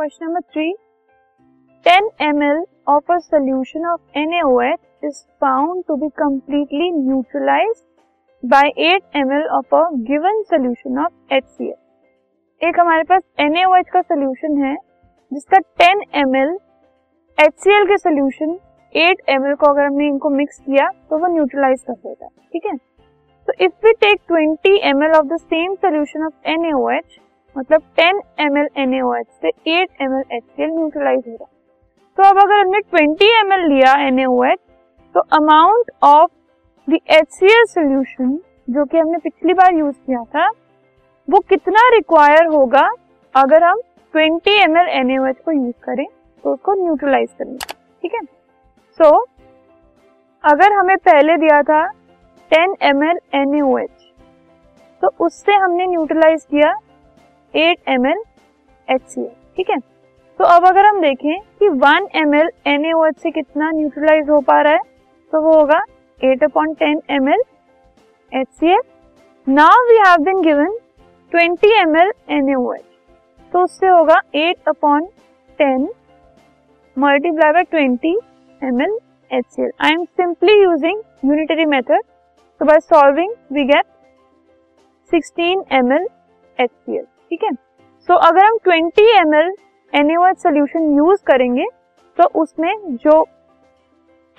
Question number three. Ten M L of a solution of N H is found to be completely neutralise by eight M L of a given solution of H C L एक हमारे पास N H का solution है, जिसका ten M L H C L के solution eight M L को अगर हमने इनको मिक्स किया तो वो न्यूट्रलाइज कर देगा, ठीक है? तो if we take twenty M L of the same solution of N H मतलब 10 ml NaOH से 8 ml HCl न्यूट्रलाइज हो होगा तो अब अगर हमने 20 एम लिया NaOH तो amount of the HCl solution जो कि हमने पिछली बार यूज़ किया था वो कितना रिक्वायर होगा अगर हम 20 एम एल को यूज़ करें तो उसको न्यूट्रलाइज करने ठीक है? सो so, अगर हमें पहले दिया था 10 एम एल तो उससे हमने न्यूट्रलाइज किया 8 M L H C L ठीक है? तो अब अगर हम देखें कि one M L N H से कितना न्यूट्रलाइज हो पा रहा है तो वो होगा eight upon ten M L H C L now we have been given 20 M L N H तो उससे होगा eight upon ten multiply by 20 M L H C L I am simply using unitary method so by solving we get 16 ml HCl ठीक है? सो अगर हम 20 ml NaOH solution use करेंगे तो उसमें जो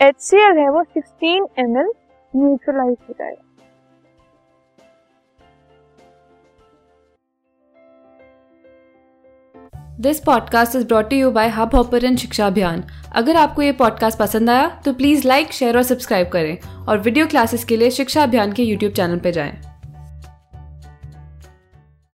HCl है वो 16 ml न्यूट्रलाइज हो जाएगा। This podcast is brought you by Hubhopper Shiksha Abhiyan अगर आपको ये पॉडकास्ट पसंद आया तो प्लीज़ लाइक शेयर और सब्सक्राइब करें। और वीडियो क्लासेस के लिए शिक्षा अभियान के यूट्यूब चैनल पर जाएँ।